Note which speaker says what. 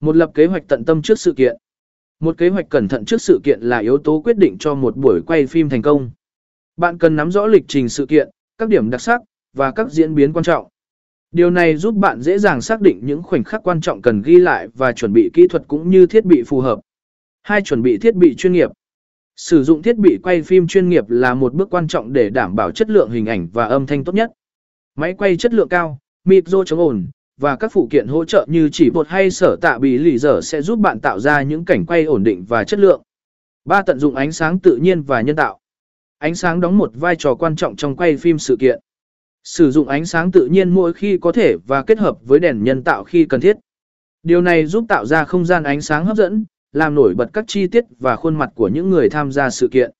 Speaker 1: Một lập kế hoạch tận tâm trước sự kiện. Một kế hoạch cẩn thận trước sự kiện là yếu tố quyết định cho một buổi quay phim thành công. Bạn cần nắm rõ lịch trình sự kiện, các điểm đặc sắc, và các diễn biến quan trọng. Điều này giúp bạn dễ dàng xác định những khoảnh khắc quan trọng cần ghi lại và chuẩn bị kỹ thuật cũng như thiết bị phù hợp. Hai chuẩn bị thiết bị chuyên nghiệp. Sử dụng thiết bị quay phim chuyên nghiệp là một bước quan trọng để đảm bảo chất lượng hình ảnh và âm thanh tốt nhất. Máy quay chất lượng cao, micro chống ồn, và các phụ kiện hỗ trợ như chỉ bột hay sở tạ bị lì dở sẽ giúp bạn tạo ra những cảnh quay ổn định và chất lượng. Ba Tận dụng ánh sáng tự nhiên và nhân tạo. Ánh sáng đóng một vai trò quan trọng trong quay phim sự kiện. Sử dụng ánh sáng tự nhiên mỗi khi có thể và kết hợp với đèn nhân tạo khi cần thiết. Điều này giúp tạo ra không gian ánh sáng hấp dẫn, làm nổi bật các chi tiết và khuôn mặt của những người tham gia sự kiện.